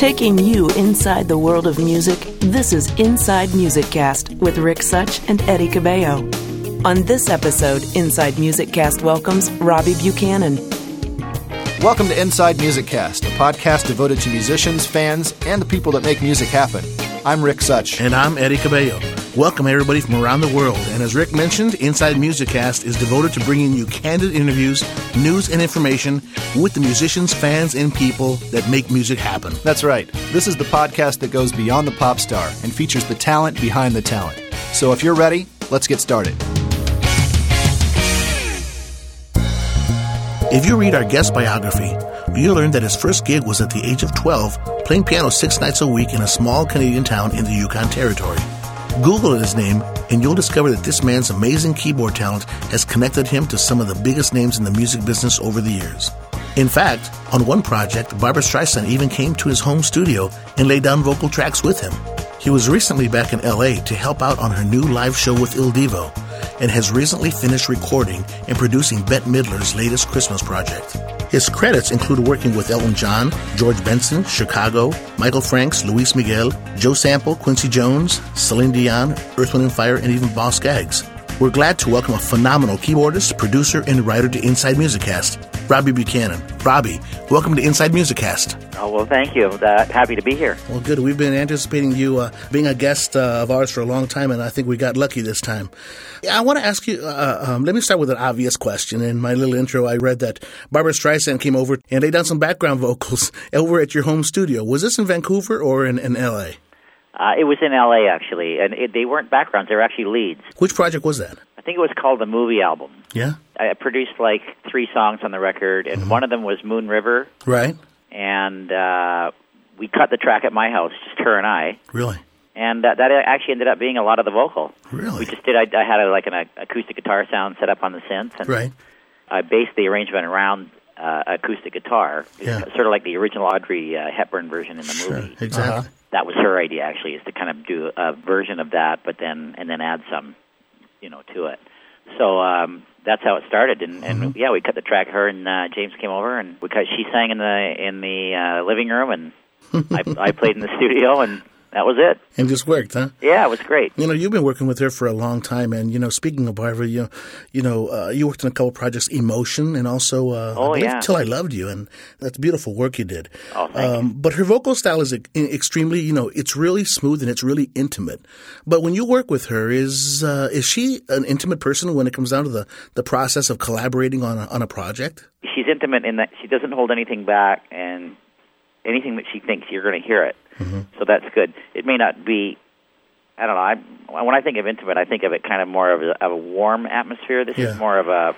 Taking you inside the world of music, this is Inside Music Cast with Rick Such and Eddie Cabello. On this episode, Inside Music Cast welcomes Robbie Buchanan. Welcome to Inside Music Cast, a podcast devoted to musicians, fans, and the people that make music happen. I'm Rick Such. And I'm Eddie Cabello. Welcome everybody from around the world. And as Rick mentioned, Inside Music Cast is devoted to bringing you candid interviews, news, and information with the musicians, fans, and people that make music happen. That's right. This is the podcast that goes beyond the pop star and features the talent behind the talent. So if you're ready, let's get started. If you read our guest biography, you'll learn that his first gig was at the age of 12, playing piano six nights a week in a small Canadian town in the Yukon Territory. Google his name, and you'll discover that this man's amazing keyboard talent has connected him to some of the biggest names in the music business over the years. In fact, on one project, Barbra Streisand even came to his home studio and laid down vocal tracks with him. He was recently back in LA to help out on her new live show with Il Divo and has recently finished recording and producing Bette Midler's latest Christmas project. His credits include working with Elton John, George Benson, Chicago, Michael Franks, Luis Miguel, Joe Sample, Quincy Jones, Celine Dion, Earth, Wind & Fire, and even Boz Scaggs. We're glad to welcome a phenomenal keyboardist, producer, and writer to Inside Music Cast, Robbie Buchanan. Robbie, welcome to Inside Music Cast. Oh, well, thank you. Uh, happy to be here. Well, good. We've been anticipating you uh, being a guest uh, of ours for a long time, and I think we got lucky this time. Yeah, I want to ask you, uh, um, let me start with an obvious question. In my little intro, I read that Barbra Streisand came over and they done some background vocals over at your home studio. Was this in Vancouver or in, in L.A.? Uh, it was in L.A. actually, and it, they weren't backgrounds; they were actually leads. Which project was that? I think it was called the Movie Album. Yeah. I produced like three songs on the record, and Mm-hmm. one of them was Moon River, Right. And uh, we cut the track at my house, just her and I, Really. and uh, that actually ended up being a lot of the vocal. Really. We just did. I, I had a, like an uh, acoustic guitar sound set up on the synth, and Right. I based the arrangement around uh, acoustic guitar, Yeah. sort of like the original Audrey uh, Hepburn version in the Sure. movie. Exactly. that was her idea actually is to kind of do a version of that but then and then add some you know to it so um that's how it started. And, and yeah we cut the track. Her and uh, james came over and we cut she sang in the in the uh, living room and I, I played in the studio and that was it And just worked, huh? yeah it was great You know, you've been working with her for a long time, and you know, speaking of Barbra, you know, you know, uh, you worked on a couple projects, Emotion, and also, uh, Oh, I yeah. Till I Loved You, and that's beautiful work you did. Oh, thank um, But her vocal style is e- extremely, you know, it's really smooth and it's really intimate. But when you work with her, is uh, is she an intimate person when it comes down to the, the process of collaborating on a, on a project? she's intimate in that she doesn't hold anything back and anything that she thinks you're going to hear it Mm-hmm. so that's good it may not be I don't know. I when I think of intimate, I think of it kind of more of a, of a warm atmosphere. This Yeah. is more of a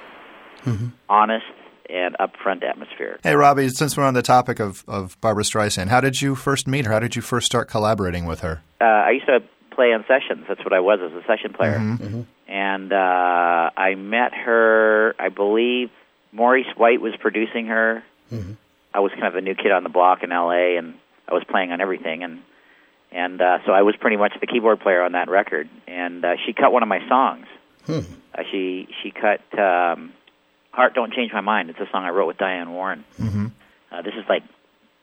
mm-hmm. honest and upfront atmosphere. Hey, Robbie, since we're on the topic of, of Barbra Streisand, how did you first meet her? How did you first start collaborating with her? Uh, I used to play on sessions. That's what I was as a session player. Mm-hmm. And uh, I met her. I believe Maurice White was producing her. I was kind of a new kid on the block in L.A. and I was playing on everything and and uh, so I was pretty much the keyboard player on that record. And uh, she cut one of my songs. Uh, she she cut um, "Heart Don't Change My Mind." It's a song I wrote with Diane Warren. Mm-hmm. Uh, this is like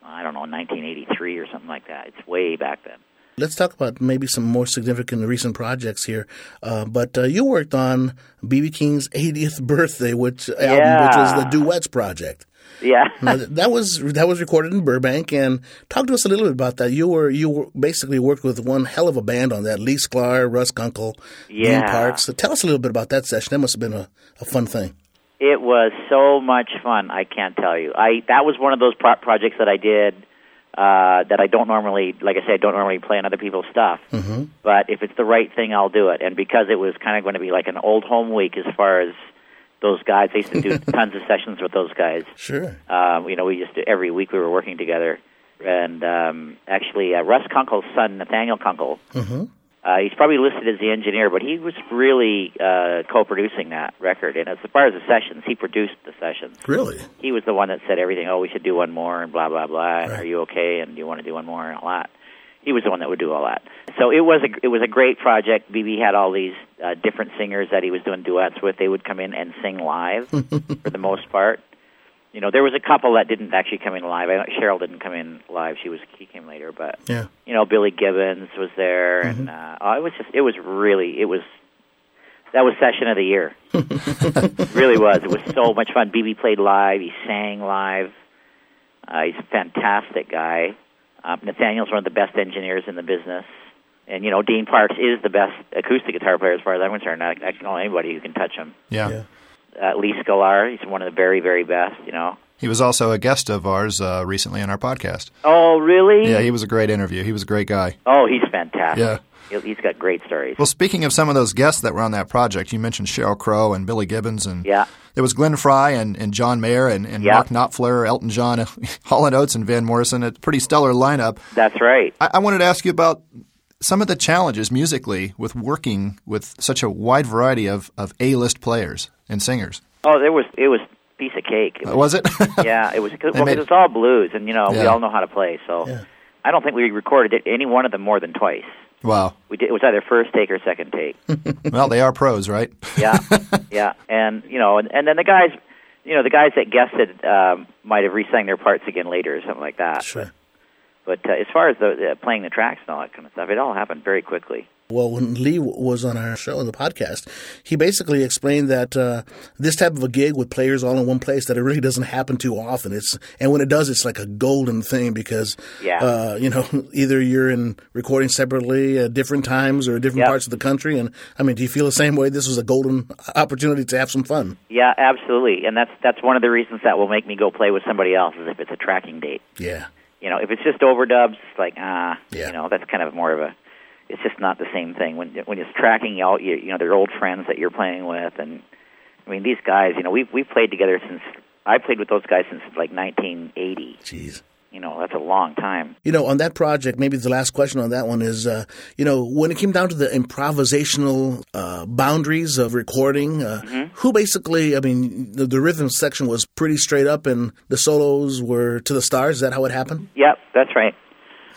I don't know 1983 or something like that. It's way back then. Let's talk about maybe some more significant recent projects here. Uh, but uh, you worked on BB King's 80th birthday, which album, which was the Duets project. Yeah. Now, that was that was recorded in Burbank, and talk to us a little bit about that. You were you were basically worked with one hell of a band on that: Lee Sklar, Russ Kunkel, Dean Yeah. Parks. So tell us a little bit about that session. That must have been a, a fun thing. It was so much fun. I can't tell you. I that was one of those pro- projects that I did uh, that I don't normally, like I said, I don't normally play on other people's stuff. Mm-hmm. But if it's the right thing, I'll do it. And because it was kind of going to be like an old home week as far as those guys, I used to do tons of sessions with those guys. Sure. Um, you know, we just every week we were working together. And um, actually, uh, Russ Kunkel's son, Nathaniel Kunkel, uh, he's probably listed as the engineer, but he was really uh, co-producing that record. And as far as the sessions, he produced the sessions. Really? He was the one that said everything. Oh, we should do one more, and blah blah blah. And are you okay? And do you want to do one more, and all that. He was the one that would do all that. So it was a it was a great project. BB had all these uh, different singers that he was doing duets with. They would come in and sing live for the most part. you know, there was a couple that didn't actually come in live. I, Sheryl didn't come in live; she was he came later. But Yeah. you know, Billy Gibbons was there, Mm-hmm. and uh, oh, it was just it was really it was that was session of the year. It really was. It was so much fun. BB played live. He sang live. Uh, he's a fantastic guy. Uh, Nathaniel's one of the best engineers in the business. And you know, Dean Parks is the best acoustic guitar player as far as I'm concerned. I, I can know anybody who can touch him. Yeah. Yeah. Uh, Lee Sklar, he's one of the very, very best. You know. He was also a guest of ours uh, recently on our podcast. Oh, really? Yeah, he was a great interview. He was a great guy. Oh, he's fantastic. Yeah. He- He's got great stories. Well, speaking of some of those guests that were on that project, you mentioned Sheryl Crow and Billy Gibbons, and Yeah. there was Glenn Frey and, and John Mayer and, and Yeah. Mark Knopfler, Elton John, Hall and Oates, and Van Morrison. A pretty stellar lineup. That's right. I, I wanted to ask you about some of the challenges musically with working with such a wide variety of, of A-list players and singers. Oh, there was it was a piece of cake. It Uh, Was it? yeah, it was well, They 'cause made- it's all blues, and you know we all know how to play. So Yeah. I don't think we recorded it, any one of them more than twice. Wow. We did, it was either first take or second take. Well, they are pros, right? yeah, yeah, and you know, and, and then the guys, you know, the guys that guested um, might have re-sang their parts again later or something like that. Sure. But uh, as far as the, the playing the tracks and all that kind of stuff, it all happened very quickly. Well, when Lee was on our show the podcast, he basically explained that uh, this type of a gig with players all in one place that it really doesn't happen too often. It's and when it does, it's like a golden thing because Yeah. uh, you know either you're in recording separately at different times or different Yep. parts of the country. And I mean, do you feel the same way? This was a golden opportunity to have some fun. Yeah, absolutely, and that's that's one of the reasons that will make me go play with somebody else is if it's a tracking date. Yeah. You know, if it's just overdubs, it's like ah, Yeah. you know, that's kind of more of a. It's just not the same thing when when it's tracking out. You, you know, they're old friends that you're playing with, and I mean these guys. You know, we've we've played together since I played with those guys since like 1980. Jeez. You know, that's a long time. You know, on that project, maybe the last question on that one is, uh, you know, when it came down to the improvisational uh, boundaries of recording, uh, Mm-hmm. who basically, I mean, the, the rhythm section was pretty straight up and the solos were to the stars. Is that how it happened? Yep, that's right.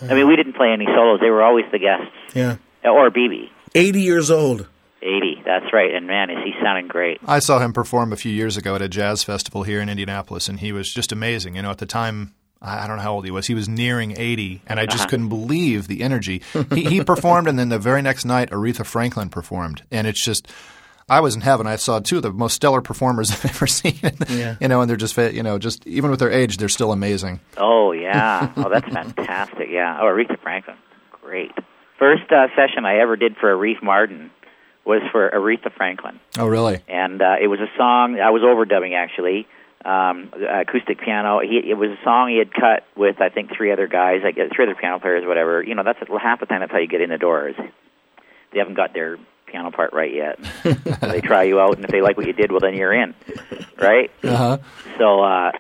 I mean, we didn't play any solos; they were always the guests, Yeah. or BB. 80 years old. 80, that's right. And man, is he sounding great. I saw him perform a few years ago at a jazz festival here in Indianapolis, and he was just amazing. You know, at the time, I I don't know how old he was. He was nearing 80, and I just uh-huh. couldn't believe the energy. He, he performed, and then the very next night, Aretha Franklin performed. And it's just, I was in heaven. I saw two of the most stellar performers I've ever seen. Yeah. You know, and they're just, you know, just even with their age, they're still amazing. Oh yeah. oh, that's fantastic. Yeah. Oh, Aretha Franklin, great. First uh, session I ever did for Arif Mardin was for Aretha Franklin, Oh, really? and uh, it was a song I was overdubbing actually. Um, acoustic piano. He, it was a song he had cut with I think three other guys, like uh, three other piano players, whatever. You know, that's half the time that's how you get in the doors. They haven't got their piano part right yet. so they try you out, and if they like what you did, well, then you're in, right? Uh huh. So uh,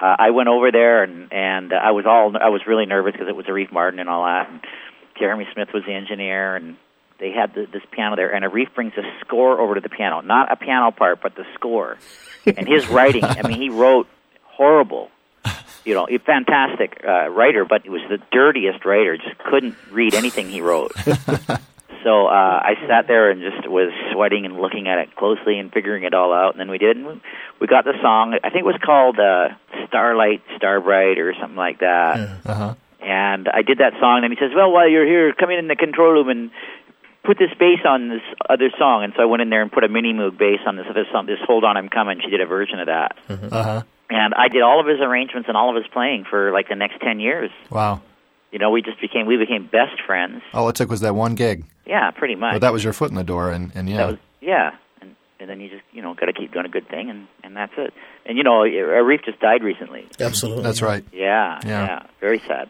uh, I went over there, and and uh, I was all I was really nervous because it was Arif Mardin and all that. And Jeremy Smith was the engineer, and they had the, this piano there. And Arif brings a score over to the piano, not a piano part, but the score. And his writing, I mean, he wrote horrible. You know, a fantastic uh, writer, but he was the dirtiest writer. Just couldn't read anything he wrote. So uh, I sat there and just was sweating and looking at it closely and figuring it all out. And then we did. And we got the song. I think it was called uh, "Starlight, Starbright" or something like that. Uh huh. And I did that song. And he says, "Well, while you're here, come in the control room and put this bass on this other song." And so I went in there and put a mini moog bass on this other song. This "Hold On, I'm Coming." She did a version of that. Uh huh. And I did all of his arrangements and all of his playing for like the next ten years. Wow. You know, we just became we became best friends. All it took was that one gig. Yeah, pretty much. But that was your foot in the door, and, and yeah. That was yeah, and and then you just you know got to keep doing a good thing, and and that's it. And you know, Arif just died recently. Absolutely. That's right. Yeah, Yeah. yeah, very sad.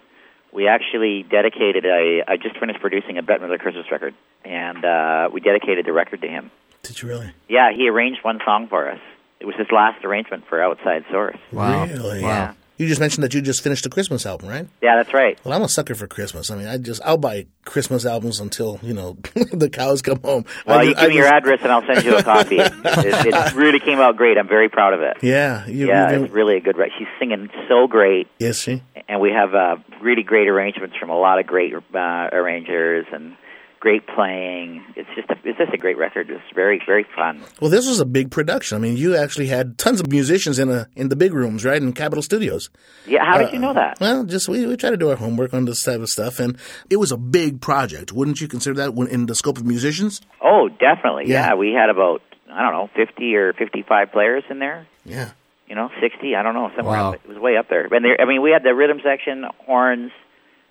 We actually dedicated a. I just finished producing a Bette Midler Christmas record, and uh, we dedicated the record to him. Did you really? Yeah, he arranged one song for us. It was his last arrangement for Outside Source. Wow. Really? Wow. You just mentioned that you just finished a Christmas album, right? Yeah, that's right. Well, I'm a sucker for Christmas. I mean, I just I'll buy Christmas albums until you know the cows come home. Well, you I give me your address, and I'll send you a copy. it, it really came out great. I'm very proud of it. Yeah, you, Yeah, you- it's really a good. Re- She's singing so great. is she? and we have uh, really great arrangements from a lot of great uh, arrangers, and great playing. It's just a, it's just a great record. It's very very fun. Well, this was a big production. I mean, you actually had tons of musicians in a in the big rooms, right, in Capitol Studios. Yeah, how did uh, you know that? Well, just we, we try to do our homework on this type of stuff, and it was a big project. Wouldn't you consider that when, in the scope of musicians? Oh, definitely. Yeah. Yeah. we had about I don't know fifty or fifty five players in there. Yeah. You know, sixty. I don't know. Somewhere Wow. up, it was way up there. And there, I mean, we had the rhythm section, horns,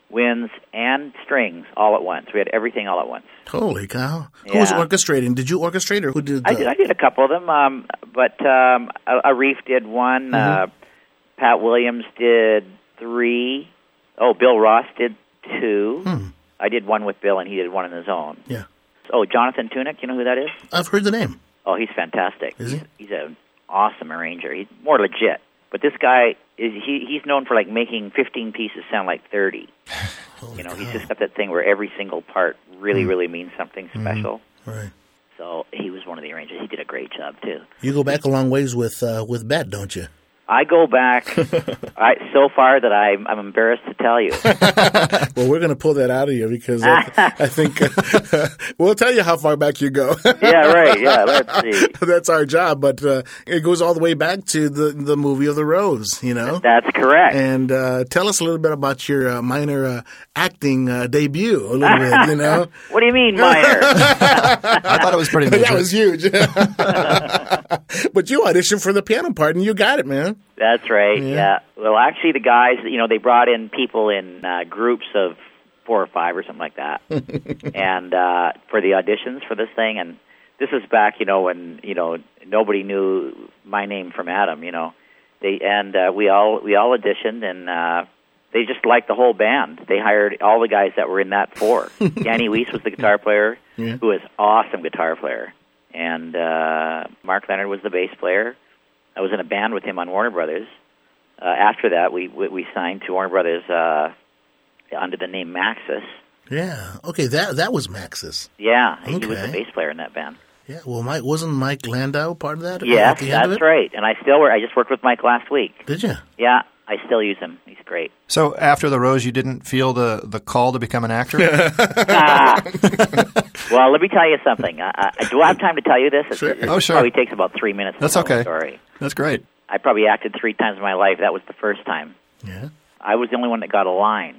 winds, and strings all at once. We had everything all at once. Holy cow! Who was orchestrating? Did you orchestrate, or who did? The, I did. I did a couple of them, um, but um, a, Arif did one. Uh, Pat Williams did three. Oh, Bill Ross did two. I did one with Bill, and he did one on his own. Yeah, Oh, Jonathan Tunick, you know who that is? I've heard the name. Oh, he's fantastic. Is he? He's, he's an awesome arranger. He's more legit. But this guy is he he's known for like making 15 pieces sound like 30. you know, he's just got that thing where every single part really really means something special. Right. So he was one of the arrangers. He did a great job too. You go back a long ways with uh, with Bette, don't you? I go back I, so far that I'm, I'm embarrassed to tell you. Well, we're going to pull that out of you because I, I think we'll tell you how far back you go. yeah, right. Yeah, let's see. That's our job, but uh, it goes all the way back to the the movie of the Rose, you know. That's correct. And uh, tell us a little bit about your uh, minor uh, acting uh, debut, a little bit, you know. what do you mean, minor? I thought it was pretty major. that was huge. but you auditioned for the piano part, and you got it, man. That's right. Yeah. Yeah. Well, actually, the guys, you know, they brought in people in uh, groups of four or five or something like that, and uh, for the auditions for this thing. And this is back, you know, when you know nobody knew my name from Adam. You know, they and uh, we all we all auditioned, and uh, they just liked the whole band. They hired all the guys that were in that four. Danny Weis was the guitar player, Yeah. who was awesome guitar player, and uh, Mark Leonard was the bass player. I was in a band with him on Warner Brothers. Uh, after that, we, we we signed to Warner Brothers uh, under the name Maxus. Yeah. Okay. That that was Maxus. Yeah, he was the bass player in that band. Yeah. Well, Mike wasn't Mike Landau part of that? Yes, at the end of that's right. And I still work. I just worked with Mike last week. Did you? Yeah, I still use him. He's great. So after the Rose, you didn't feel the, the call to become an actor? Ah. well, let me tell you something. I, I, do I have time to tell you this? It, Sure. it Oh, sure. probably takes about three minutes. That's okay. Story. That's great. I probably acted three times in my life. That was the first time. Yeah. I was the only one that got a line,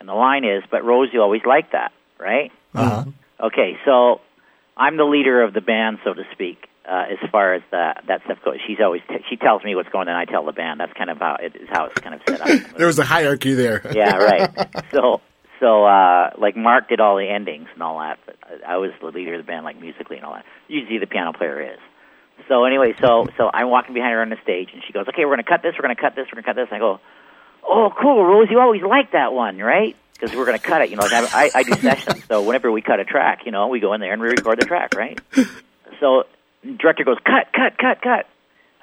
and the line is, "But Rosie always liked that, right?" Uh-huh. Okay, so I'm the leader of the band, so to speak, uh, as far as that that stuff goes. She's always t- she tells me what's going on, and I tell the band. That's kind of how it is how it's kind of set up. There was a hierarchy there. yeah, right. So so uh, like Mark did all the endings and all that, but I was the leader of the band, like musically and all that. Usually the piano player is. So anyway, so so I'm walking behind her on the stage, and she goes, "Okay, we're going to cut this. We're going to cut this. We're going to cut this." And I go, "Oh, cool, Rose. You always like that one, right?" Because we're going to cut it. You know, like I, I, I do sessions, so whenever we cut a track, you know, we go in there and we record the track, right? So director goes, "Cut, cut, cut, cut."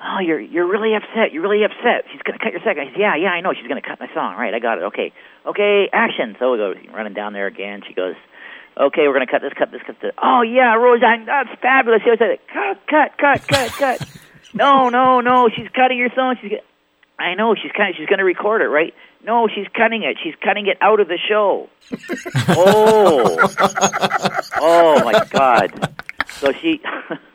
Oh, you're you're really upset. You're really upset. She's gonna cut your second. I said, yeah, yeah, I know. She's gonna cut my song. Right, I got it. Okay, okay, action. So we go running down there again. She goes, okay, we're gonna cut this, cut this, cut this. Oh yeah, Rose, I, that's fabulous. She was like, cut, cut, cut, cut, cut. no, no, no. She's cutting your song. She's. Get- I know she's kind she's gonna record it, right? No, she's cutting it. She's cutting it out of the show. oh, oh my God. So she.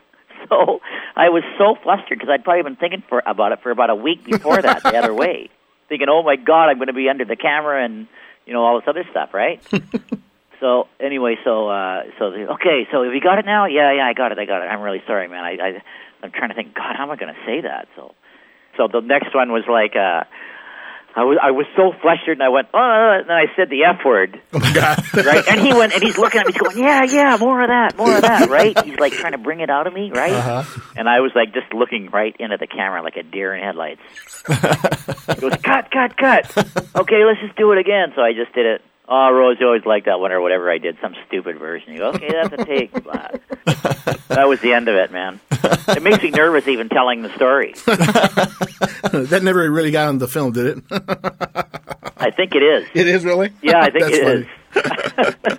so I was so flustered because I'd probably been thinking for about it for about a week before that, the other way, thinking, "Oh my God, I'm going to be under the camera and you know all this other stuff, right?" so anyway, so uh, so the, okay, so have you got it now? Yeah, yeah, I got it, I got it. I'm really sorry, man. I, I I'm trying to think. God, how am I going to say that? So so the next one was like. uh I was I was so flustered, and I went, oh, and I said the f word, Oh my God. right? And he went, and he's looking at me, he's going, yeah, yeah, more of that, more of that, right? He's like trying to bring it out of me, right? Uh-huh. And I was like just looking right into the camera like a deer in headlights. he goes, cut, cut, cut. Okay, let's just do it again. So I just did it. Oh, Rose, you always like that one or whatever I did, some stupid version. You go, okay, that's a take. Blah. that was the end of it, man. It makes me nervous even telling the story. that never really got on the film, did it? I think it is. it is really. Yeah, I think That's it is.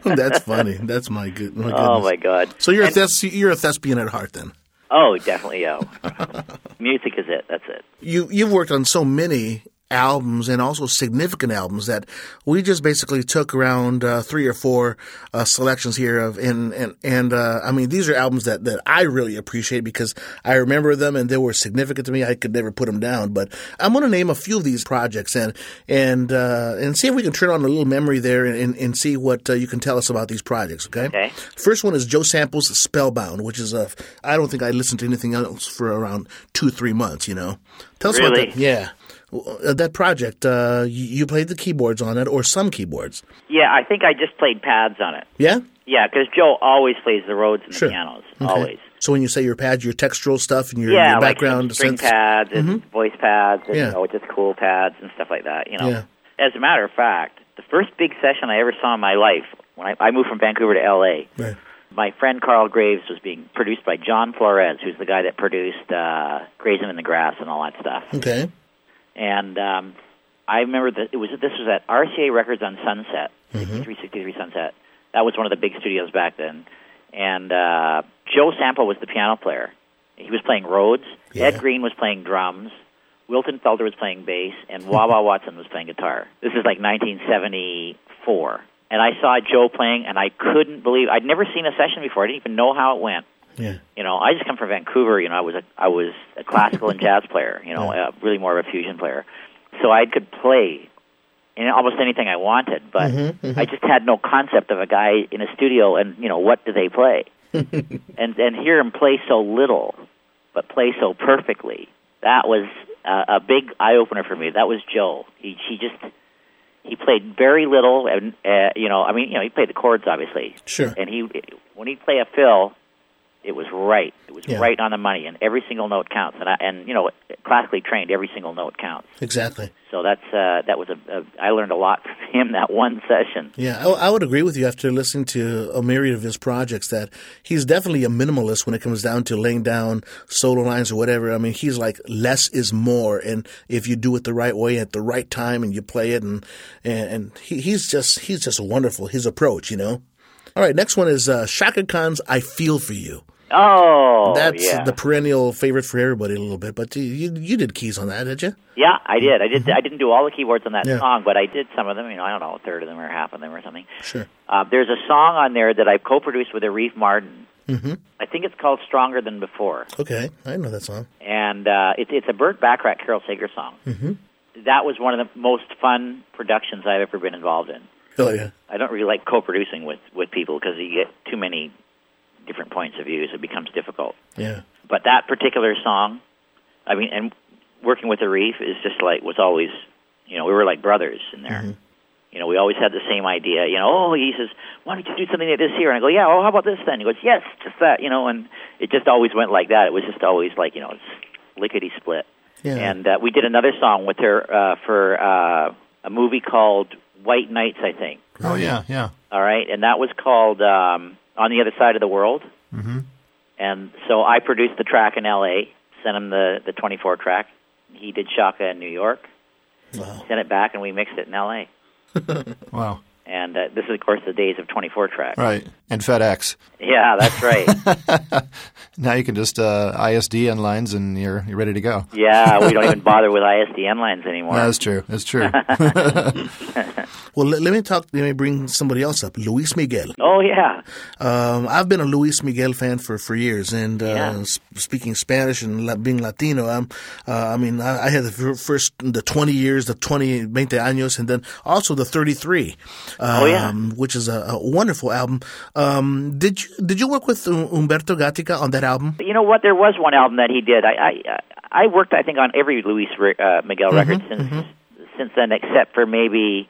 funny. That's funny. That's my good. My Oh my god. So you're a thes- you're a thespian at heart, then. Oh, definitely. Yeah. Music is it. That's it. You you've worked on so many albums and also significant albums that we just basically took around uh, three or four uh, selections here of and and and uh, I mean these are albums that that I really appreciate because I remember them and they were significant to me. I could never put them down, but I'm going to name a few of these projects and and uh, and see if we can turn on a little memory there and, and, and see what uh, you can tell us about these projects. Okay. Okay. First one is Joe Sample's Spellbound, which is a I don't think I listened to anything else for around two three months. You know. Tell us Really? about that. Yeah. Uh, That project, uh, you, played the keyboards on it, or some keyboards. Yeah, I think I just played pads on it. Yeah? Yeah, because Joe always plays the Rhodes and Sure. the pianos. Okay. Always. So when you say your pads, your textural stuff and your, yeah, your like background some string synths- pads and voice pads and Yeah. you know, just cool pads and stuff like that. You know. Yeah. As a matter of fact, the first big session I ever saw in my life when I, I moved from Vancouver to L.A. Right. My friend Carl Graves was being produced by John Flores, who's the guy that produced uh, Grazing in the Grass and all that stuff. Okay. And um, I remember that it was this was at RCA Records on Sunset, 63, 63 Sunset. That was one of the big studios back then. And uh, Joe Sample was the piano player. He was playing Rhodes. Yeah. Ed Greene was playing drums. Wilton Felder was playing bass, and Wah Wah Watson was playing guitar. This is like 1974. And I saw Joe playing, and I couldn't believe I'd never seen a session before. I didn't even know how it went Yeah. you know, I just come from Vancouver. You know, I was a I was a classical and jazz player. You know, uh, really more of a fusion player. So I could play in almost anything I wanted, but I just had no concept of a guy in a studio and you know what do they play, and and hear him play so little, but play so perfectly. That was uh, a big eye opener for me. That was Joe. He he just he played very little, and uh, you know, I mean, you know, he played the chords obviously, Sure. and he when he'd play a fill, it was right. It was Yeah. right on the money, and every single note counts. And I, and you know, classically trained, every single note counts. Exactly. So that's uh, that was a, a I learned a lot from him that one session. Yeah, I, I would agree with you after listening to a myriad of his projects that he's definitely a minimalist when it comes down to laying down solo lines or whatever. I mean, he's like less is more, and if you do it the right way at the right time and you play it, and and, and he, he's just he's just wonderful. His approach, you know. All right, next one is uh, Chaka Khan's "I Feel for You." Oh, That's yeah, the perennial favorite for everybody a little bit. But you you, did keys on that, did you? yeah. I did. I did. I didn't do all the keyboards on that Mm-hmm. Yeah. song, but I did some of them. You know, I don't know, a third of them or half of them or something. Sure. Uh, there's a song on there that I co-produced with Arif Mardin. Mm-hmm. I think it's called "Stronger Than Before." Okay, I know that song. and uh, it's it's a Burt Bacharach Carole Sager song. Mm-hmm. That was one of the most fun productions I've ever been involved in. Oh yeah. I don't really like co-producing with with people because you get too many different points of views. It becomes difficult. Yeah. But that particular song, I mean, and working with the Arif is just like was always, you know, we were like brothers in there. You know, we always had the same idea. You know, oh, he says, why don't you do something like this here? And I go, yeah. Oh, how about this then? He goes, yes, just that. You know, and it just always went like that. It was just always like you know, it's lickety split. Yeah. And uh, we did another song with her uh, for uh, a movie called White Nights, I think. Oh yeah, yeah. All right, and that was called um, "On the Other Side of the World." Mm-hmm. And so I produced the track in L.A., sent him the the 24 track. He did Chaka in New York, Wow. sent it back, and we mixed it in L.A. Wow. And uh, this is, of course, the days of 24 track. Right. And FedEx. Yeah, that's right. Now you can just uh, ISDN lines and you're you're ready to go. yeah, we don't even bother with ISDN lines anymore. That's true. That's true. Well, let, let me talk. Let me bring somebody else up. Luis Miguel. oh yeah, Um, I've been a Luis Miguel fan for, for years, and uh, Yeah. speaking Spanish and la- being Latino, I'm, uh, I mean, I, I had the first the 20 years, the 20, 20 años, and then also the 33, um, Oh, yeah. which is a, a wonderful album. Um, did you did you work with Um- Humberto Gatica on that album? you know what? There was one album that he did. I I, I worked, I think, on every Luis uh, Miguel record since since then, except for maybe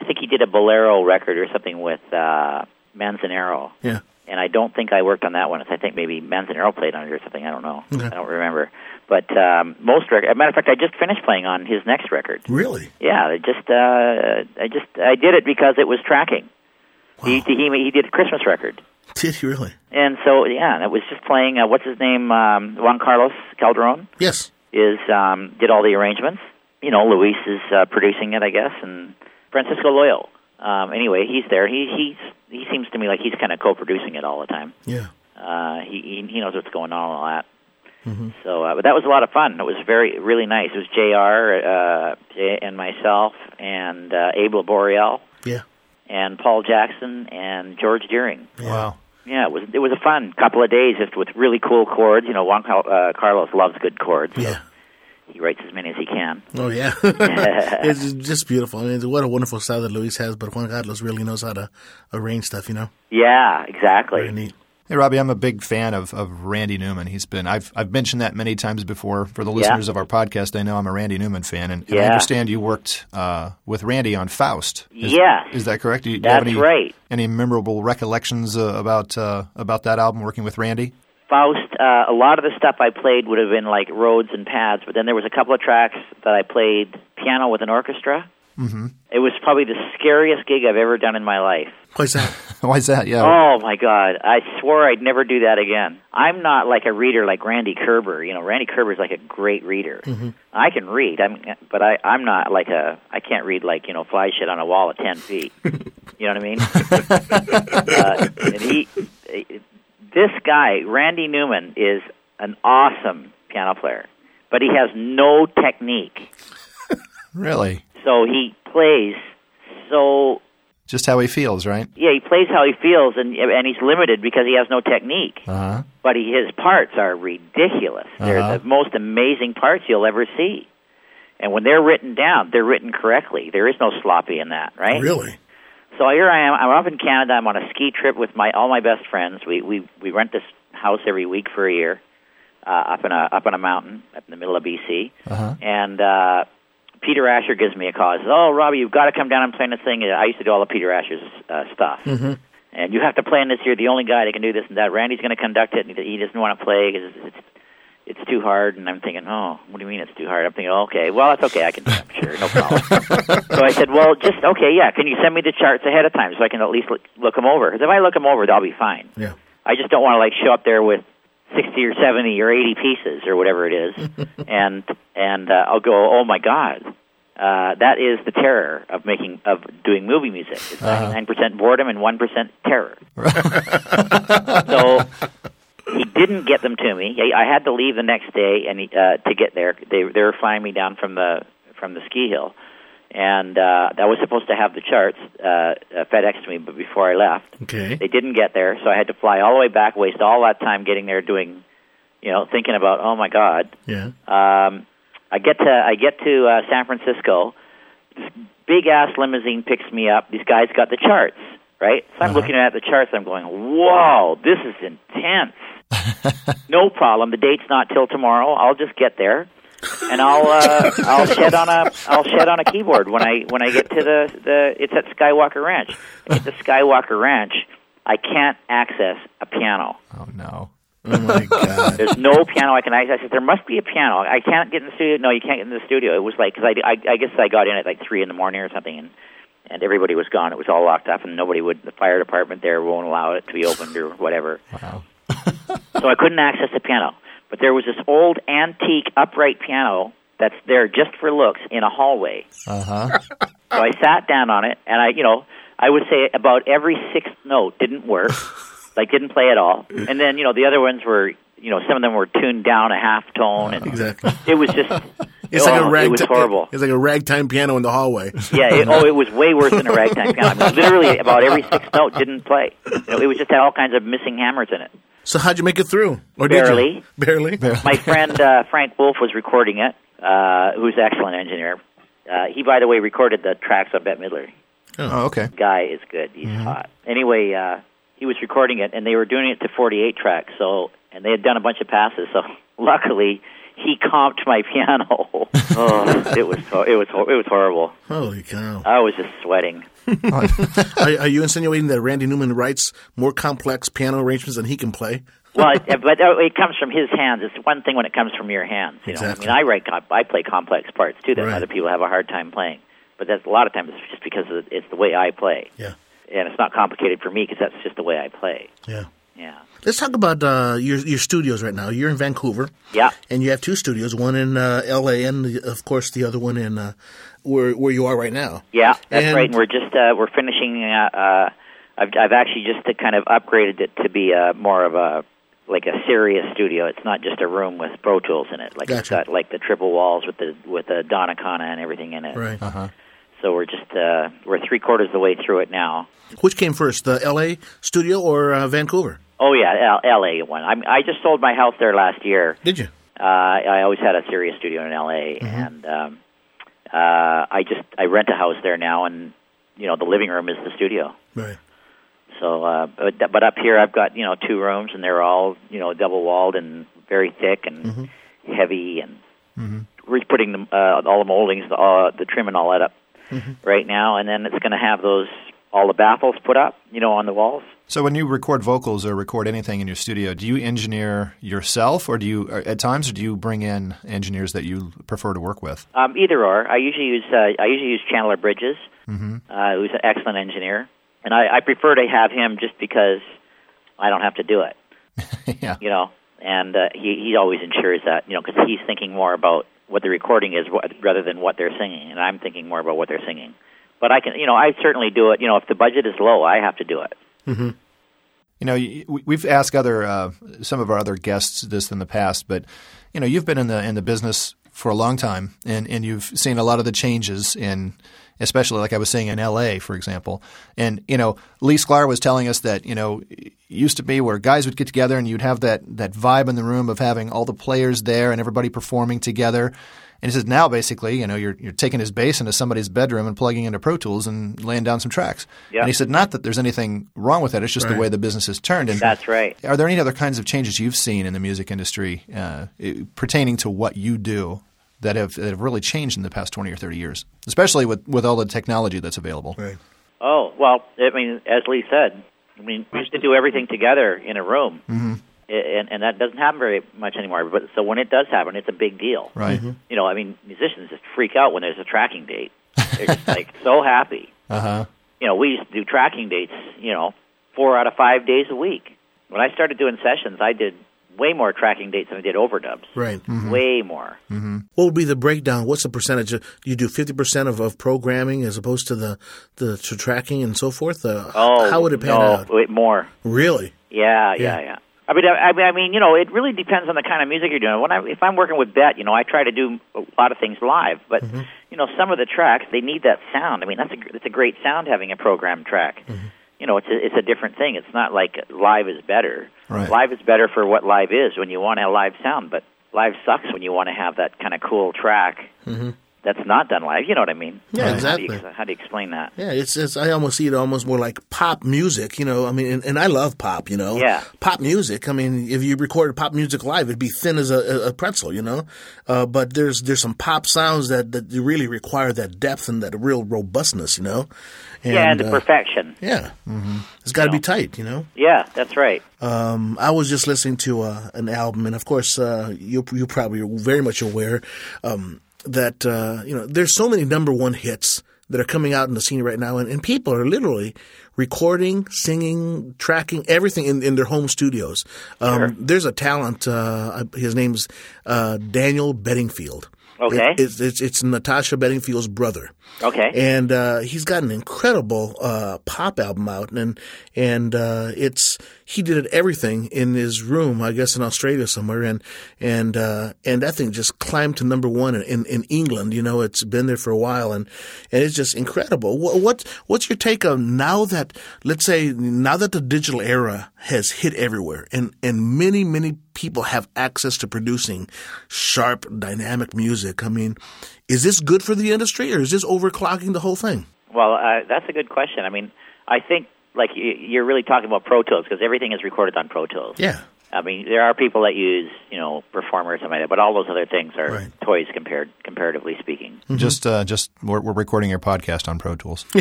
I think he did a bolero record or something with uh, Manzanero. Yeah. And I don't think I worked on that one. I think maybe Manzanero played on it or something. I don't know. Okay. I don't remember. But um, most record. As a matter of fact, I just finished playing on his next record. Really? Yeah, I just uh, I just I did it because it was tracking. He, he he did a Christmas record. Did you really? And so, yeah, and it was just playing. Uh, what's his name? Um, Juan Carlos Calderon Yes. is um, did all the arrangements. You know, Luis is uh, producing it, I guess, and Francisco Loyo. Um, anyway, he's there. He he's he seems to me like he's kind of co-producing it all the time. Yeah. Uh, he, he he knows what's going on and all that. So, uh, but that was a lot of fun. It was very really nice. It was Jr. Uh, J- and myself and uh, Abe Laboriel Yeah. and Paul Jackson and George Doering. Wow. Yeah, it was it was a fun couple of days just with really cool chords. You know, Juan Car- uh, Carlos loves good chords. so Yeah. He writes as many as he can. Oh yeah, it's just beautiful. I mean, what a wonderful style that Luis has. But Juan Carlos really knows how to arrange stuff. You know, Yeah, exactly. very neat. Hey Robbie, I'm a big fan of, of Randy Newman. He's been I've I've mentioned that many times before. For the listeners of our podcast, I know I'm a Randy Newman fan, and, and I understand you worked uh, with Randy on Faust. Is, Yes. is that correct? Do you, do you have That's any, right. Any memorable recollections uh, about uh, about that album working with Randy? Faust, uh, a lot of the stuff I played would have been like Rhodes and pads, but then there was a couple of tracks that I played piano with an orchestra. Mm-hmm. It was probably the scariest gig I've ever done in my life. Why's that? Why is that? Yeah. Oh my God! I swore I'd never do that again. I'm not like a reader like Randy Kerber. You know, Randy Kerber's like a great reader. I can read, I'm, but I, I'm not like a. I can't read like you know fly shit on a wall at ten feet. you know what I mean? uh, and he, this guy, Randy Newman, is an awesome piano player, but he has no technique. Really? So he plays so Just how he feels, right? yeah, he plays how he feels, and and he's limited because he has no technique. Uh huh. But he, his parts are ridiculous. They're Uh-huh. the most amazing parts you'll ever see. And when they're written down, they're written correctly. There is no sloppy in that, right? Really? So here I am. I'm up in Canada. I'm on a ski trip with my all my best friends. We we we rent this house every week for a year, uh, up in a up on a mountain up in the middle of BC. Uh-huh. And uh, Peter Asher gives me a call. He says, "Oh, Robbie, you've got to come down and play in this thing." I used to do all of Peter Asher's uh, stuff. Mm-hmm. And you have to play in this. You're the only guy that can do this and that. Randy's going to conduct it, and he doesn't want to play because it's, it's it's too hard. And I'm thinking, oh, what do you mean it's too hard? I'm thinking, okay, well, that's okay. I can. I'm sure, no problem. so I said, well, just okay, yeah. Can you send me the charts ahead of time so I can at least look, look them over? Because if I look them over, they'll be fine. Yeah. I just don't want to like show up there with sixty or seventy or eighty pieces or whatever it is, and and uh, I'll go, oh my god, uh, that is the terror of making of doing movie music. It's ninety nine percent boredom and one percent terror. so he didn't get them to me. I, I had to leave the next day and he, uh, to get there. They they were flying me down from the from the ski hill. And uh, I was supposed to have the charts uh, uh, FedEx to me, but before I left, Okay. they didn't get there, so I had to fly all the way back, waste all that time getting there, doing, you know, thinking about, oh my God. Yeah. Um, I get to I get to uh, San Francisco. This big ass limousine picks me up. These guys got the charts, right? So I'm looking at the charts. I'm going, whoa, this is intense. no problem. The date's not till tomorrow. I'll just get there, and I'll uh, I'll shed on a I'll shed on a keyboard when I when I get to the the it's at Skywalker Ranch. Get to Skywalker Ranch. I can't access a piano. Oh no. Oh my God. There's no piano I can access. I said, there must be a piano. I can't get in the studio. No, you can't get in the studio. It was like, because I, I, I guess I got in at like 3 in the morning or something, and, and everybody was gone. It was all locked up, and nobody would, the fire department there won't allow it to be opened or whatever. Wow. So I couldn't access the piano. But there was this old antique upright piano that's there just for looks in a hallway. Uh huh. So I sat down on it, and I, you know, I would say about every sixth note didn't work, like didn't play at all. And then, you know, the other ones were, you know, some of them were tuned down a half tone, and Exactly. it was just, It's oh, like a rag. it was horrible. It's like a ragtime piano in the hallway. Yeah, it, oh, it was way worse than a ragtime piano. I mean, literally, about every sixth note didn't play. You know, it was just had all kinds of missing hammers in it. So how'd you make it through? Or Barely. Did you? Barely. My friend uh, Frank Wolf was recording it, uh, who's an excellent engineer. Uh, he, by the way, recorded the tracks on Bette Midler. Oh, okay. guy is good. He's hot. Anyway, uh, he was recording it, and they were doing it to 48 tracks. So, and they had done a bunch of passes. So, luckily, he comped my piano. oh, it was ho- it was ho- it was horrible. Holy cow. I was just sweating. Are, are you insinuating that Randy Newman writes more complex piano arrangements than he can play? Well, it, but uh, it comes from his hands. It's one thing when it comes from your hands. You know, Exactly. I mean, I write, I play complex parts too that Right. other people have a hard time playing. But that's a lot of times it's just because of, it's the way I play, Yeah. and it's not complicated for me because that's just the way I play. Yeah. Yeah, Let's talk about uh, your your studios right now. You're in Vancouver, yeah. and you have two studios, one in uh, L.A. and the, of course the other one in uh, where where you are right now. Yeah, that's And- right. And we're just uh, we're finishing. Uh, uh, I've I've actually just uh, kind of upgraded it to be uh, more of a like a serious studio. It's not just a room with Pro Tools in it. Like it's Gotcha. got like the triple walls with the with the Donnacona and everything in it. Right. Uh-huh. So we're just uh, we're three quarters of the way through it now. Which came first, the L.A. studio or uh, Vancouver? Oh yeah, L- L.A. one. I'm, I just sold my house there last year. Did you? Uh, I always had a serious studio in L.A. and um, uh, I just I rent a house there now, and you know the living room is the studio. Right. So, uh, but but up here I've got you know two rooms, and they're all you know double walled and very thick and heavy, and we're putting them uh, all the moldings, the, uh, the trim, and all that up right now, and then it's going to have those all the baffles put up, you know, on the walls. So when you record vocals or record anything in your studio, do you engineer yourself, or do you at times, or do you bring in engineers that you prefer to work with? Um, either or. I usually use uh, I usually use Chandler Bridges, uh, who's an excellent engineer, and I, I prefer to have him just because I don't have to do it. yeah. you know, and uh, he he always ensures that you know because he's thinking more about what the recording is what, rather than what they're singing, and I'm thinking more about what they're singing. But I can, you know, I certainly do it. You know, if the budget is low, I have to do it. Mm-hmm. You know, we- we've asked other uh, some of our other guests this in the past, but you know, you've been in the in the business for a long time, and and you've seen a lot of the changes in, especially like I was saying in L.A. for example, and you know, Lee Sklar was telling us that you know, used to be where guys would get together and you'd have that that vibe in the room of having all the players there and everybody performing together. And he says now basically, you know, you're you're taking his bass into somebody's bedroom and plugging into Pro Tools and laying down some tracks. Yeah. And he said not that there's anything wrong with that; it's just the way the business has turned. And That's right. are there any other kinds of changes you've seen in the music industry uh, i- pertaining to what you do that have that have really changed in the past twenty or thirty years, especially with with all the technology that's available? Right. Oh well, I mean, as Lee said, I mean, we used to do everything together in a room, mm-hmm. And and that doesn't happen very much anymore. But so when it does happen, it's a big deal. Right. You know, I mean, musicians just freak out when there's a tracking date. They're just like so happy. Uh huh. you know, we used to do tracking dates, you know, four out of five days a week. When I started doing sessions, I did way more tracking dates than I did overdubs. Right. Mm-hmm. Way more. Mm-hmm. What would be the breakdown? What's the percentage? Of, you do fifty percent of, of programming as opposed to the the to tracking and so forth. Uh, Oh, how would it pan no, out? wait, more. Really? Yeah, Yeah. yeah, yeah. I mean, I, I mean, I mean, you know, it really depends on the kind of music you're doing. When I, if I'm working with Bette, you know, I try to do a lot of things live, but Mm-hmm. you know, some of the tracks they need that sound. I mean, that's a it's a great sound having a program track. Mm-hmm. You know, it's a, it's a different thing. It's not like live is better. Right. Live is better for what live is when you want a live sound, but live sucks when you want to have that kind of cool track that's not done live. You know what I mean? Mm-hmm. Yeah, How do exactly. you, how do you explain that? Yeah, it's, it's I almost see it almost more like pop music, you know. I mean, and, and I love pop, you know. Yeah. Pop music. I mean, if you recorded pop music live, it'd be thin as a, a pretzel, you know. Uh, but there's there's some pop sounds that that really require that depth and that real robustness, you know. And, yeah, and the uh, perfection. yeah, it's got to be tight, you know. Yeah, that's right. Um, I was just listening to uh, an album, and of course, uh, you you probably are very much aware um, that uh, you know there's so many number one hits that are coming out in the scene right now, and, and people are literally recording, singing, tracking everything in, in their home studios. Um, There's a talent. Uh, his name's uh, Daniel Bedingfield. Okay. It- it's, it's it's Natasha Bedingfield's brother. Okay. And uh, he's got an incredible uh, pop album out, and and uh, it's he did it everything in his room, I guess in Australia somewhere, and and uh, and that thing just climbed to number one in, in, in England. You know, it's been there for a while, and and it's just incredible. What, what what's your take on now that let's say now that the digital era has hit everywhere, and and many many people have access to producing sharp, dynamic music. I mean, is this good for the industry, or is this overclocking the whole thing? Well, uh, that's a good question. I mean, I think like you're really talking about Pro Tools because everything is recorded on Pro Tools. Yeah. I mean, there are people that use you know Performer or something like that, but all those other things are Right. toys compared comparatively speaking. Just, uh, just we're, we're recording your podcast on Pro Tools.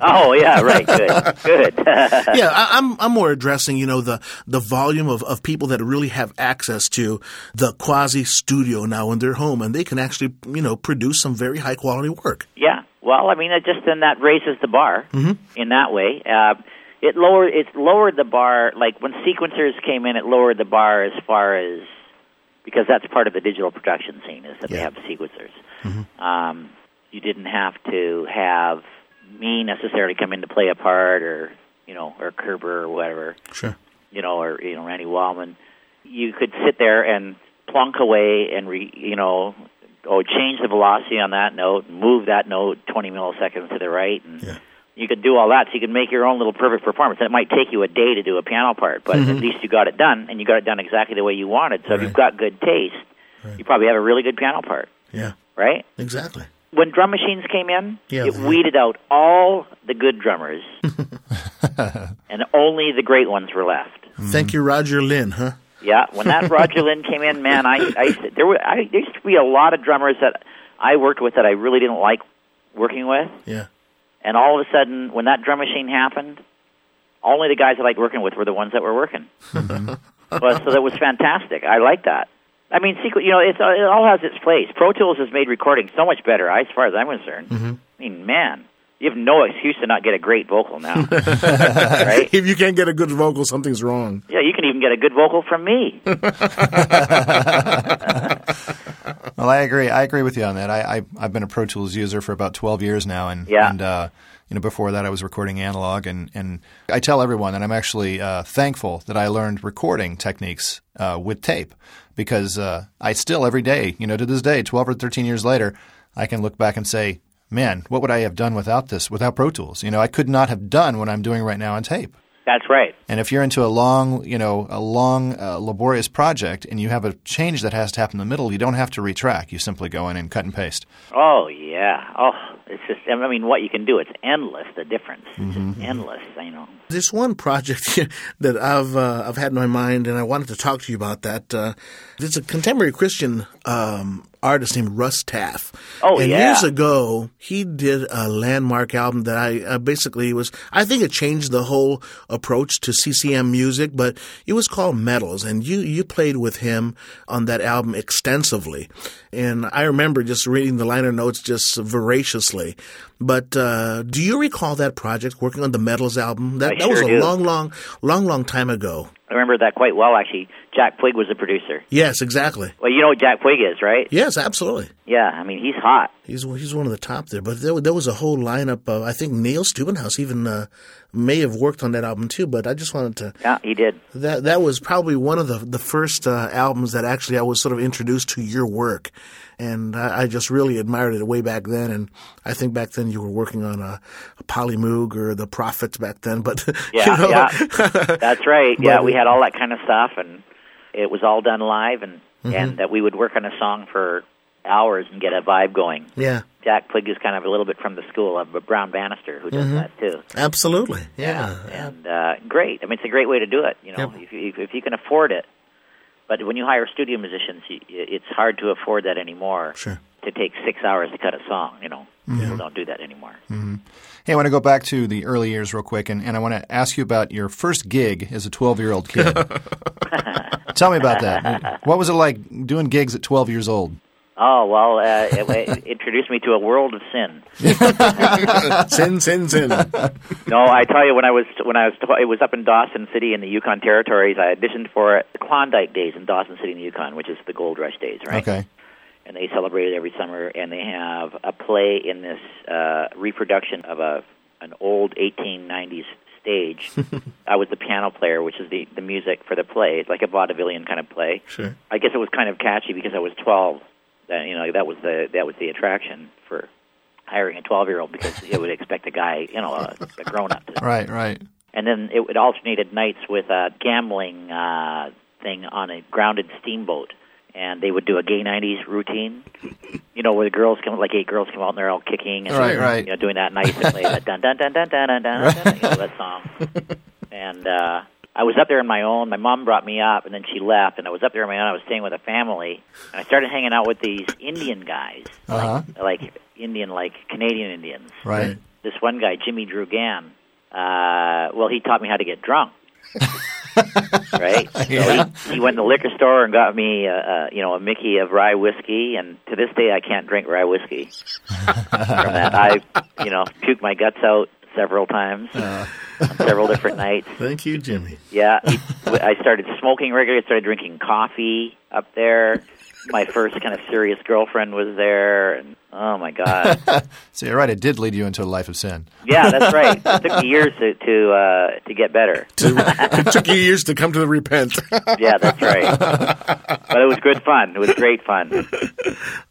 oh yeah, right. Good. Good. yeah, I, I'm I'm more addressing you know the the volume of, of people that really have access to the quasi studio now in their home, and they can actually you know produce some very high quality work. Yeah. Well, I mean, it just then that raises the bar in that way. Uh, it lowered it lowered the bar. Like when sequencers came in, it lowered the bar as far as because that's part of the digital production scene is that they have sequencers. Um, you didn't have to have me necessarily come in to play a part or you know or Kerber or whatever. Sure. you know, or you know Randy Waldman, you could sit there and plunk away and re, you know, oh change the velocity on that note, move that note 20 milliseconds to the right, and Yeah. You could do all that. So you could make your own little perfect performance. And It might take you a day to do a piano part, but mm-hmm. at least you got it done, and you got it done exactly the way you wanted. So if you've got good taste, you probably have a really good piano part, Yeah. right? Exactly. when drum machines came in, Yeah. it weeded out all the good drummers, and only the great ones were left. Mm-hmm. Thank you, Roger Linn. Huh? Yeah, when that Roger Linn came in, man, I, I there were I, there used to be a lot of drummers that I worked with that I really didn't like working with, Yeah. And all of a sudden, when that drum machine happened, only the guys I liked working with were the ones that were working. Mm-hmm. well, so that was fantastic. I like that. I mean, secret. You know, it's, uh, it all has its place. Pro Tools has made recording so much better, as far as I'm concerned. Mm-hmm. I mean, man, you have no excuse to not get a great vocal now, right? If you can't get a good vocal, something's wrong. Yeah, you can even get a good vocal from me. Well, I agree. I agree with you on that. I, I I've been a Pro Tools user for about twelve years now, and Yeah. and uh, you know before that I was recording analog, and and I tell everyone that I'm actually uh, thankful that I learned recording techniques uh, with tape because uh, I still every day, you know, to this day, twelve or thirteen years later, I can look back and say, man, what would I have done without this? Without Pro Tools, you know, I could not have done what I'm doing right now on tape. That's right. And if you're into a long, you know, a long, uh, laborious project, and you have a change that has to happen in the middle, you don't have to retrack. You simply go in and cut and paste. Oh yeah. Oh, it's just. I mean, what you can do. It's endless. The difference. It's just endless. You know. There's one project that I've uh, I've had in my mind, and I wanted to talk to you about that. Uh, there's a contemporary Christian um, artist named Russ Taff. Oh, and yeah. years ago, he did a landmark album that I uh, basically was. I think it changed the whole approach to CCM music, but it was called Medals, and you you played with him on that album extensively. And I remember just reading the liner notes just voraciously. But uh, do you recall that project, working on the Medals album? That, that was a do. long, long, long, long time ago. I remember that quite well. Actually, Jack Puig was the producer. Yes, exactly. Well, you know what Jack Puig is, right? Yes, absolutely. Yeah. I mean, he's hot. He's he's one of the top there. But there, there was a whole lineup of I think Neil Stubenhaus even uh, may have worked on that album too. But I just wanted to Yeah, he did. that that was probably one of the the first uh, albums that actually I was sort of introduced to your work, and I, I just really admired it way back then. And I think back then you were working on a, a Polymoog or the Prophets back then. But Yeah, you know, yeah. That's right. Yeah, But- we had all that kind of stuff, and it was all done live, and Mm-hmm. and that we would work on a song for hours and get a vibe going. yeah, Jack Puig is kind of a little bit from the school of Brown Bannister, who does that too. absolutely. Yeah, and uh, great. I mean, it's a great way to do it. You know, Yep. if, you, if you can afford it. But when you hire studio musicians, it's hard to afford that anymore. Sure. To take six hours to cut a song, you know, people don't do that anymore. Hey, I want to go back to the early years real quick, and, and I want to ask you about your first gig as a 12 year old kid. Tell me about that. What was it like doing gigs at 12 years old? Oh well, uh, it, it introduced me to a world of sin. sin, sin, sin. No, I tell you, when I was when I was it was up in Dawson City in the Yukon Territories. I auditioned for the Klondike Days in Dawson City in the Yukon, which is the Gold Rush days, right? Okay. And they celebrate it every summer, and they have a play in this uh, reproduction of a an old 1890s stage. I was the piano player, which is the the music for the play. It's like a vaudevillian kind of play. Sure. I guess it was kind of catchy because I was 12. That you know that was the that was the attraction for hiring a 12 year old because it would expect a guy, you know, a, a grown up to Right, right. and then it would alternated nights with a gambling uh, thing on a grounded steamboat, and they would do a gay '90s routine. You know, where the girls come, like eight girls come out and they're all kicking and Right, right. you know doing that nice and play that dun dun dun dun dun dun dun, dun you know that song. And uh, I was up there on my own. My mom brought me up, and then she left, and I was up there on my own. I was staying with a family, and I started hanging out with these Indian guys, Uh-huh. like, like Indian, like Canadian Indians Right. this one guy, Jimmy Drugan, uh, well, he taught me how to get drunk. right? So he, he went to the liquor store and got me, uh, uh, you know, a Mickey of rye whiskey, and to this day I can't drink rye whiskey. From that, I, you know, puked my guts out several times on several different nights. Thank you, Jimmy. Yeah, he, I started smoking regularly. I started drinking coffee up there. My first kind of serious girlfriend was there, and Oh my God! so you're right; it did lead you into a life of sin. Yeah, that's right. It took me years to to, uh, to get better. it took you years to come to the repent. yeah, that's right. But it was good fun. It was great fun.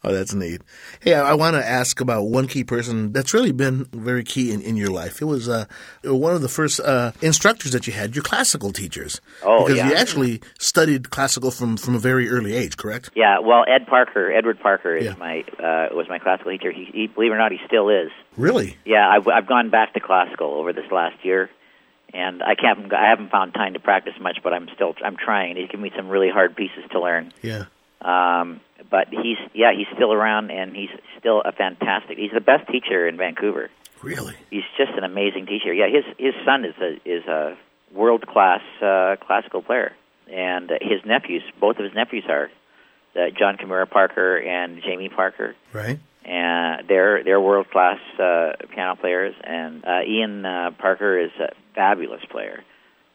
oh, that's neat. Hey, I, I want to ask about one key person that's really been very key in, in your life. It was uh, one of the first uh, instructors that you had, your classical teachers. Oh, because yeah. you actually studied classical from from a very early age, correct? Yeah. Well, Ed Parker, Edward Parker, is Yeah. my uh, was my classical teacher. He, he, believe it or not, he still is. Really? Yeah, I've, I've gone back to classical over this last year, and I can't. I haven't found time to practice much, but I'm still. I'm trying. He's given me some really hard pieces to learn. Yeah. Um, but he's yeah, he's still around, and he's still a fantastic. He's the best teacher in Vancouver. Really? He's just an amazing teacher. Yeah, his his son is a is a world class uh, classical player, and uh, his nephews, both of his nephews are uh, Jon Kimura Parker and Jamie Parker Right? And they're they're world class uh, piano players. And uh, Ian uh, Parker is a fabulous player.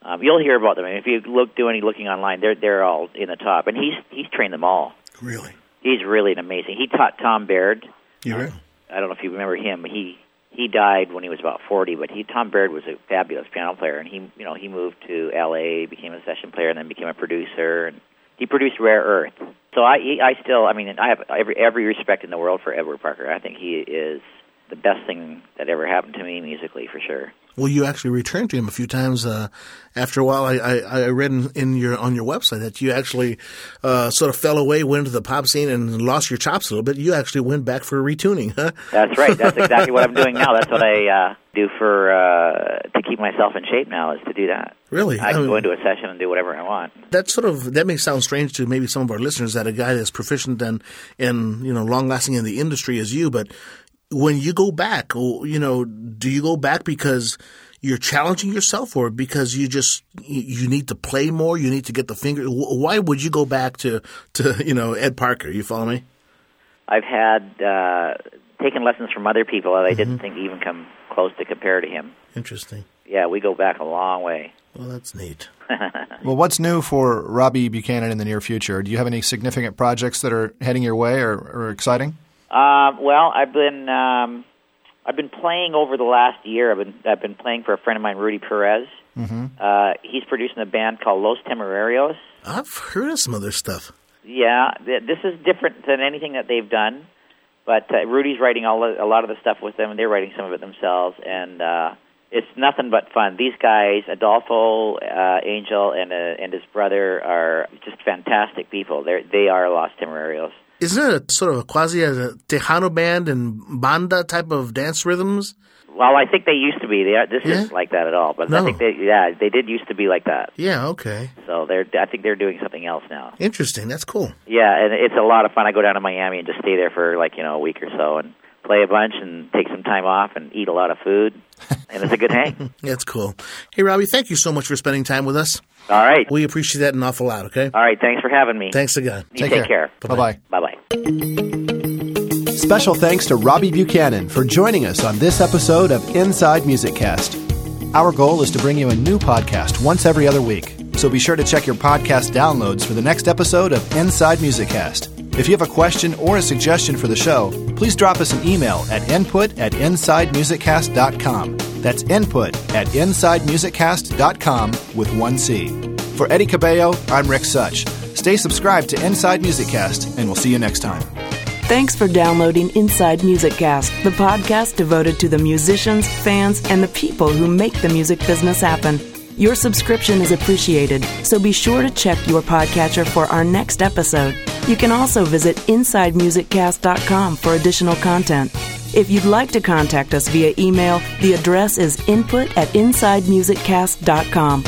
Um, you'll hear about them. I mean, if you look do any looking online, they're they're all in the top, and he's he's trained them all. Really? He's really an amazing. He taught Tom Baird. You're right. I don't know if you remember him. He he died when he was about forty, but he Tom Baird was a fabulous piano player, and he you know he moved to L.A., became a session player, and then became a producer, and he produced Rare Earth. So I he, I still I mean I have every every respect in the world for Edward Parker. I think he is the best thing that ever happened to me musically for sure. Well, you actually returned to him a few times. Uh, after a while, I, I, I read in, in your on your website that you actually uh, sort of fell away, went into the pop scene, and lost your chops a little bit. You actually went back for retuning, huh? That's right. That's exactly what I'm doing now. That's what I uh, do for uh, to keep myself in shape now is to do that. Really? I can mean, go into a session and do whatever I want. that sort of that may sound strange to maybe some of our listeners that a guy that's proficient and and you know long lasting in the industry as you, but when you go back, oh, you know, do you go back because you're challenging yourself, or because you just you you need to play more, you need to get the finger? Why would you go back to to you know Ed Parker? You follow me? I've had uh, taken lessons from other people that I Mm-hmm. didn't think even come close to compare to him. Interesting. Yeah, we go back a long way. Well, that's neat. Well, what's new for Robbie Buchanan in the near future? Do you have any significant projects that are heading your way or, or exciting? Um, well, I've been um, I've been playing over the last year. I've been I've been playing for a friend of mine, Rudy Perez. Mm-hmm. Uh, he's producing a band called Los Temerarios. I've heard of some other stuff. Yeah, th- this is different than anything that they've done. But uh, Rudy's writing all a lot of the stuff with them, and they're writing some of it themselves. And uh, it's nothing but fun. These guys, Adolfo uh, Angel and uh, and his brother, are just fantastic people. They they are Los Temerarios. Isn't it a sort of a quasi a Tejano band and banda type of dance rhythms? Well, I think they used to be. They are, this Yeah? isn't like that at all. But No. I think they yeah they did used to be like that. Yeah, okay. So they're I think they're doing something else now. Interesting. That's cool. Yeah, and it's a lot of fun. I go down to Miami and just stay there for like you know a week or so and play a bunch and take some time off and eat a lot of food, and it's a good hang. That's cool. Hey, Robbie, thank you so much for spending time with us. All right, We appreciate that an awful lot, okay? all right. Thanks for having me. Thanks again. You take, care. Bye bye. Bye bye. Special thanks to Robbie Buchanan for joining us on this episode of Inside Music Cast. Our goal is to bring you a new podcast once every other week. So be sure to check your podcast downloads for the next episode of Inside Music Cast. If you have a question or a suggestion for the show, please drop us an email at input at insidemusiccast.com. That's input at insidemusiccast.com with one C. For Eddie Cabello, I'm Rick Such. Stay subscribed to Inside Music Cast, and we'll see you next time. Thanks for downloading Inside Music Cast, the podcast devoted to the musicians, fans, and the people who make the music business happen. Your subscription is appreciated, so be sure to check your podcatcher for our next episode. You can also visit InsideMusicCast.com for additional content. If you'd like to contact us via email, the address is input at InsideMusicCast.com.